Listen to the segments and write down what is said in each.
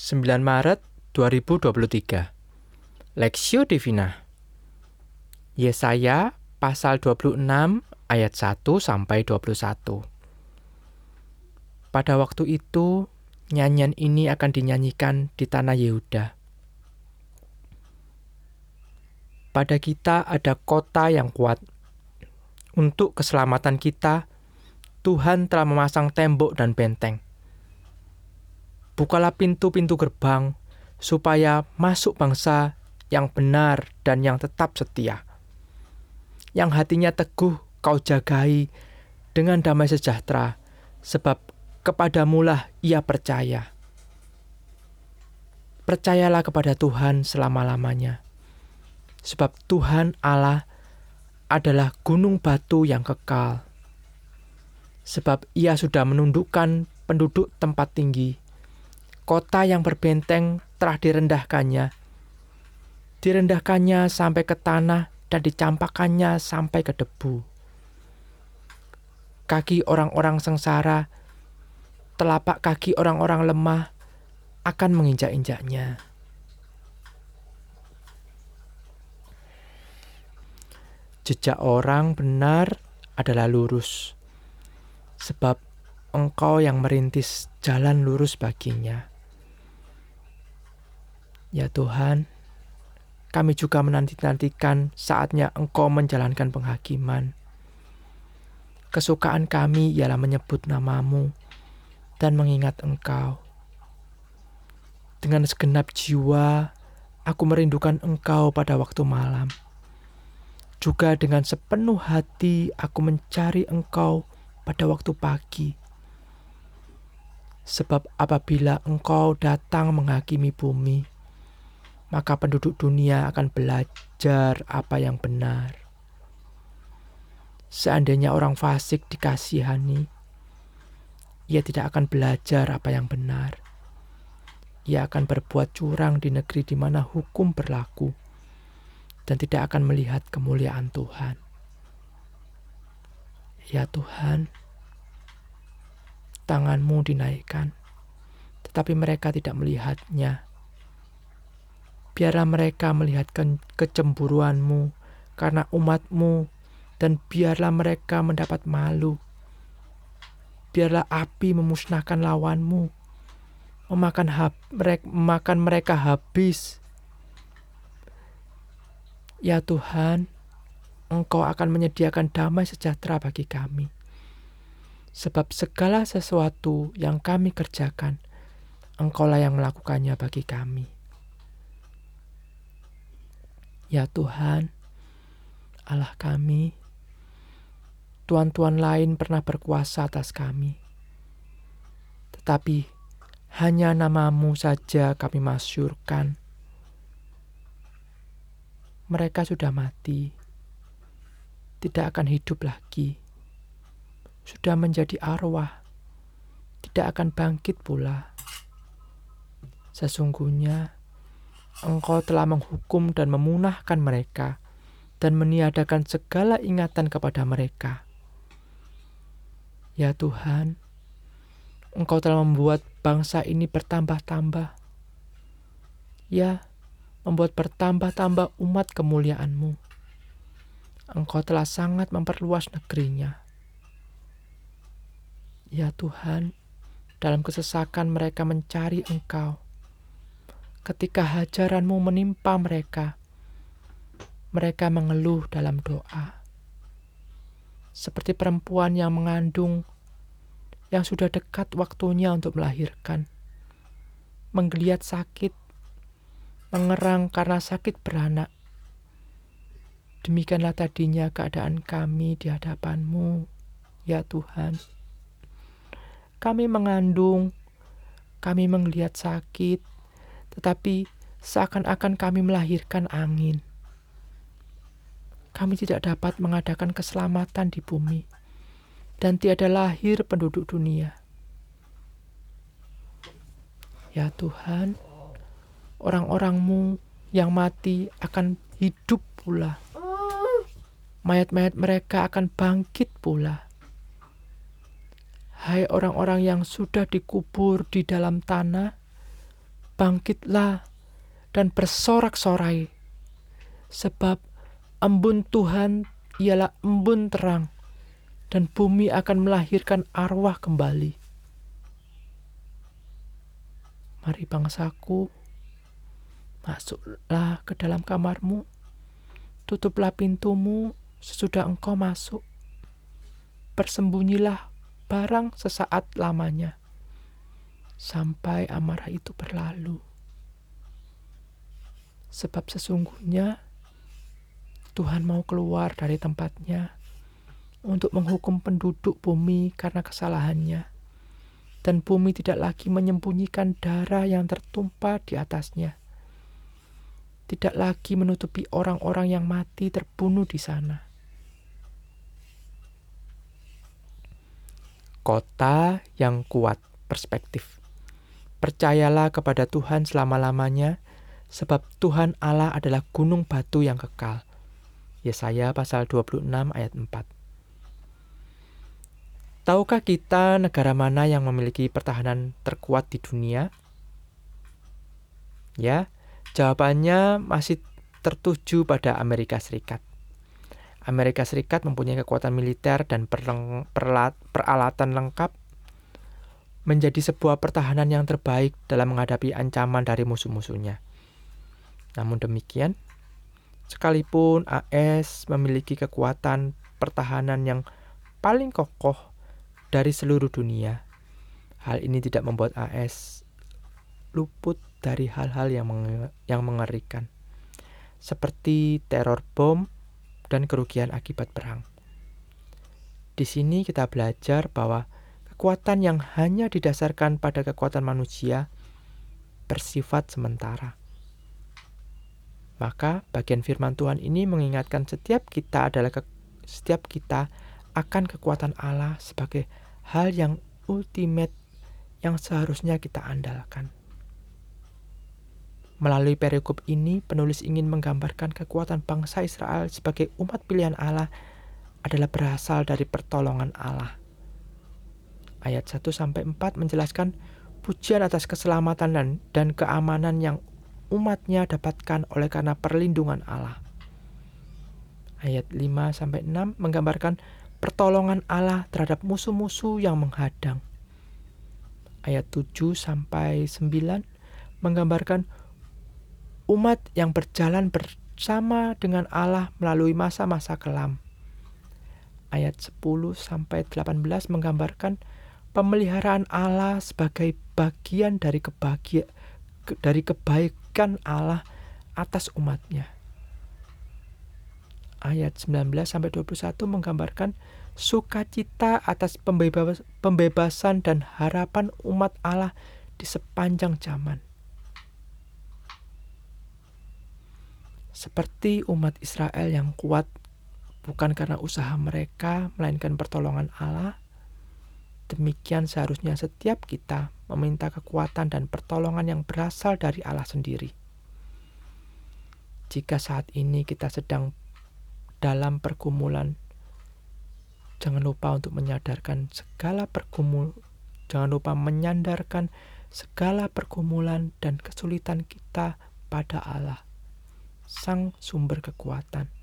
9 Maret 2023 Lexio Divina. Yesaya pasal 26 ayat 1 sampai 21 Pada waktu itu nyanyian ini akan dinyanyikan di tanah Yehuda. Pada kita ada kota yang kuat. Untuk keselamatan kita Tuhan telah memasang tembok dan benteng bukalah pintu-pintu gerbang, supaya masuk bangsa yang benar dan yang tetap setia. Yang hatinya teguh kau jagai dengan damai sejahtera, sebab kepadamulah ia percaya. Percayalah kepada Tuhan selama-lamanya, sebab Tuhan Allah adalah gunung batu yang kekal. Sebab ia sudah menundukkan penduduk tempat tinggi kota yang berbenteng telah direndahkannya. Direndahkannya sampai ke tanah dan dicampakkannya sampai ke debu. Kaki orang-orang sengsara, telapak kaki orang-orang lemah akan menginjak-injaknya. Jejak orang benar adalah lurus, sebab engkau yang merintis jalan lurus baginya. Ya Tuhan, kami juga menanti-nantikan saatnya Engkau menjalankan penghakiman. Kesukaan kami ialah menyebut namamu dan mengingat Engkau. Dengan segenap jiwa, aku merindukan Engkau pada waktu malam. Juga dengan sepenuh hati aku mencari Engkau pada waktu pagi. Sebab apabila Engkau datang menghakimi bumi, maka penduduk dunia akan belajar apa yang benar. Seandainya orang fasik dikasihani, ia tidak akan belajar apa yang benar. Ia akan berbuat curang di negeri di mana hukum berlaku dan tidak akan melihat kemuliaan Tuhan. Ya Tuhan, tanganmu dinaikkan, tetapi mereka tidak melihatnya biarlah mereka melihat kecemburuanmu karena umatmu, dan biarlah mereka mendapat malu. Biarlah api memusnahkan lawanmu, memakan, hab, mereka, memakan mereka habis. Ya Tuhan, Engkau akan menyediakan damai sejahtera bagi kami. Sebab segala sesuatu yang kami kerjakan, Engkaulah yang melakukannya bagi kami. Ya Tuhan, Allah kami, tuan-tuan lain pernah berkuasa atas kami. Tetapi hanya namamu saja kami masyurkan. Mereka sudah mati, tidak akan hidup lagi. Sudah menjadi arwah, tidak akan bangkit pula. Sesungguhnya, Engkau telah menghukum dan memunahkan mereka, dan meniadakan segala ingatan kepada mereka. Ya Tuhan, Engkau telah membuat bangsa ini bertambah-tambah. Ya, membuat bertambah-tambah umat kemuliaan-Mu. Engkau telah sangat memperluas negerinya. Ya Tuhan, dalam kesesakan mereka mencari Engkau ketika hajaranmu menimpa mereka, mereka mengeluh dalam doa. Seperti perempuan yang mengandung, yang sudah dekat waktunya untuk melahirkan. Menggeliat sakit, mengerang karena sakit beranak. Demikianlah tadinya keadaan kami di hadapanmu, ya Tuhan. Kami mengandung, kami menggeliat sakit, tetapi seakan-akan kami melahirkan angin. Kami tidak dapat mengadakan keselamatan di bumi, dan tiada lahir penduduk dunia. Ya Tuhan, orang-orangmu yang mati akan hidup pula. Mayat-mayat mereka akan bangkit pula. Hai orang-orang yang sudah dikubur di dalam tanah, bangkitlah dan bersorak-sorai, sebab embun Tuhan ialah embun terang, dan bumi akan melahirkan arwah kembali. Mari bangsaku, masuklah ke dalam kamarmu, tutuplah pintumu sesudah engkau masuk, bersembunyilah barang sesaat lamanya, sampai amarah itu berlalu. Sebab sesungguhnya Tuhan mau keluar dari tempatnya untuk menghukum penduduk bumi karena kesalahannya dan bumi tidak lagi menyembunyikan darah yang tertumpah di atasnya. Tidak lagi menutupi orang-orang yang mati terbunuh di sana. Kota yang kuat perspektif. Percayalah kepada Tuhan selama-lamanya, sebab Tuhan Allah adalah gunung batu yang kekal. Yesaya pasal 26 ayat 4. Tahukah kita negara mana yang memiliki pertahanan terkuat di dunia? Ya, jawabannya masih tertuju pada Amerika Serikat. Amerika Serikat mempunyai kekuatan militer dan peralatan lengkap menjadi sebuah pertahanan yang terbaik dalam menghadapi ancaman dari musuh-musuhnya. Namun demikian, sekalipun AS memiliki kekuatan pertahanan yang paling kokoh dari seluruh dunia. Hal ini tidak membuat AS luput dari hal-hal yang, menge yang mengerikan, seperti teror bom dan kerugian akibat perang. Di sini kita belajar bahwa kekuatan yang hanya didasarkan pada kekuatan manusia bersifat sementara. Maka bagian firman Tuhan ini mengingatkan setiap kita adalah ke, setiap kita akan kekuatan Allah sebagai hal yang ultimate yang seharusnya kita andalkan. Melalui perikop ini, penulis ingin menggambarkan kekuatan bangsa Israel sebagai umat pilihan Allah adalah berasal dari pertolongan Allah. Ayat 1 sampai 4 menjelaskan pujian atas keselamatan dan, dan keamanan yang umatnya dapatkan oleh karena perlindungan Allah. Ayat 5 sampai 6 menggambarkan pertolongan Allah terhadap musuh-musuh yang menghadang. Ayat 7 sampai 9 menggambarkan umat yang berjalan bersama dengan Allah melalui masa-masa kelam. Ayat 10 sampai 18 menggambarkan pemeliharaan Allah sebagai bagian dari kebahagia dari kebaikan Allah atas umatnya ayat 19 sampai 21 menggambarkan sukacita atas pembebasan dan harapan umat Allah di sepanjang zaman. Seperti umat Israel yang kuat bukan karena usaha mereka melainkan pertolongan Allah, demikian seharusnya setiap kita meminta kekuatan dan pertolongan yang berasal dari Allah sendiri. Jika saat ini kita sedang dalam pergumulan. Jangan lupa untuk menyadarkan segala pergumul, jangan lupa menyandarkan segala pergumulan dan kesulitan kita pada Allah, Sang sumber kekuatan.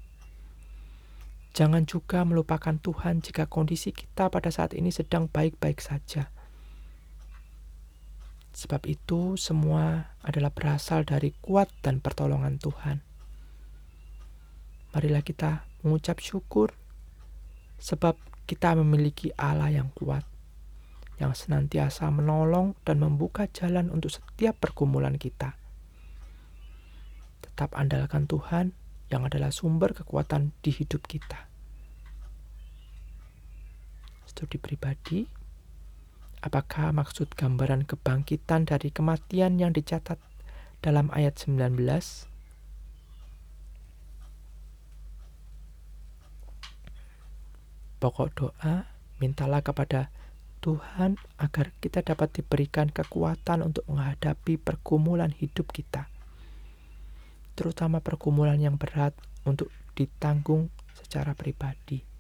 Jangan juga melupakan Tuhan jika kondisi kita pada saat ini sedang baik-baik saja. Sebab itu, semua adalah berasal dari kuat dan pertolongan Tuhan. Marilah kita mengucap syukur sebab kita memiliki Allah yang kuat yang senantiasa menolong dan membuka jalan untuk setiap pergumulan kita. Tetap andalkan Tuhan yang adalah sumber kekuatan di hidup kita. Studi pribadi, apakah maksud gambaran kebangkitan dari kematian yang dicatat dalam ayat 19 Pokok doa, mintalah kepada Tuhan agar kita dapat diberikan kekuatan untuk menghadapi pergumulan hidup kita. Terutama pergumulan yang berat untuk ditanggung secara pribadi.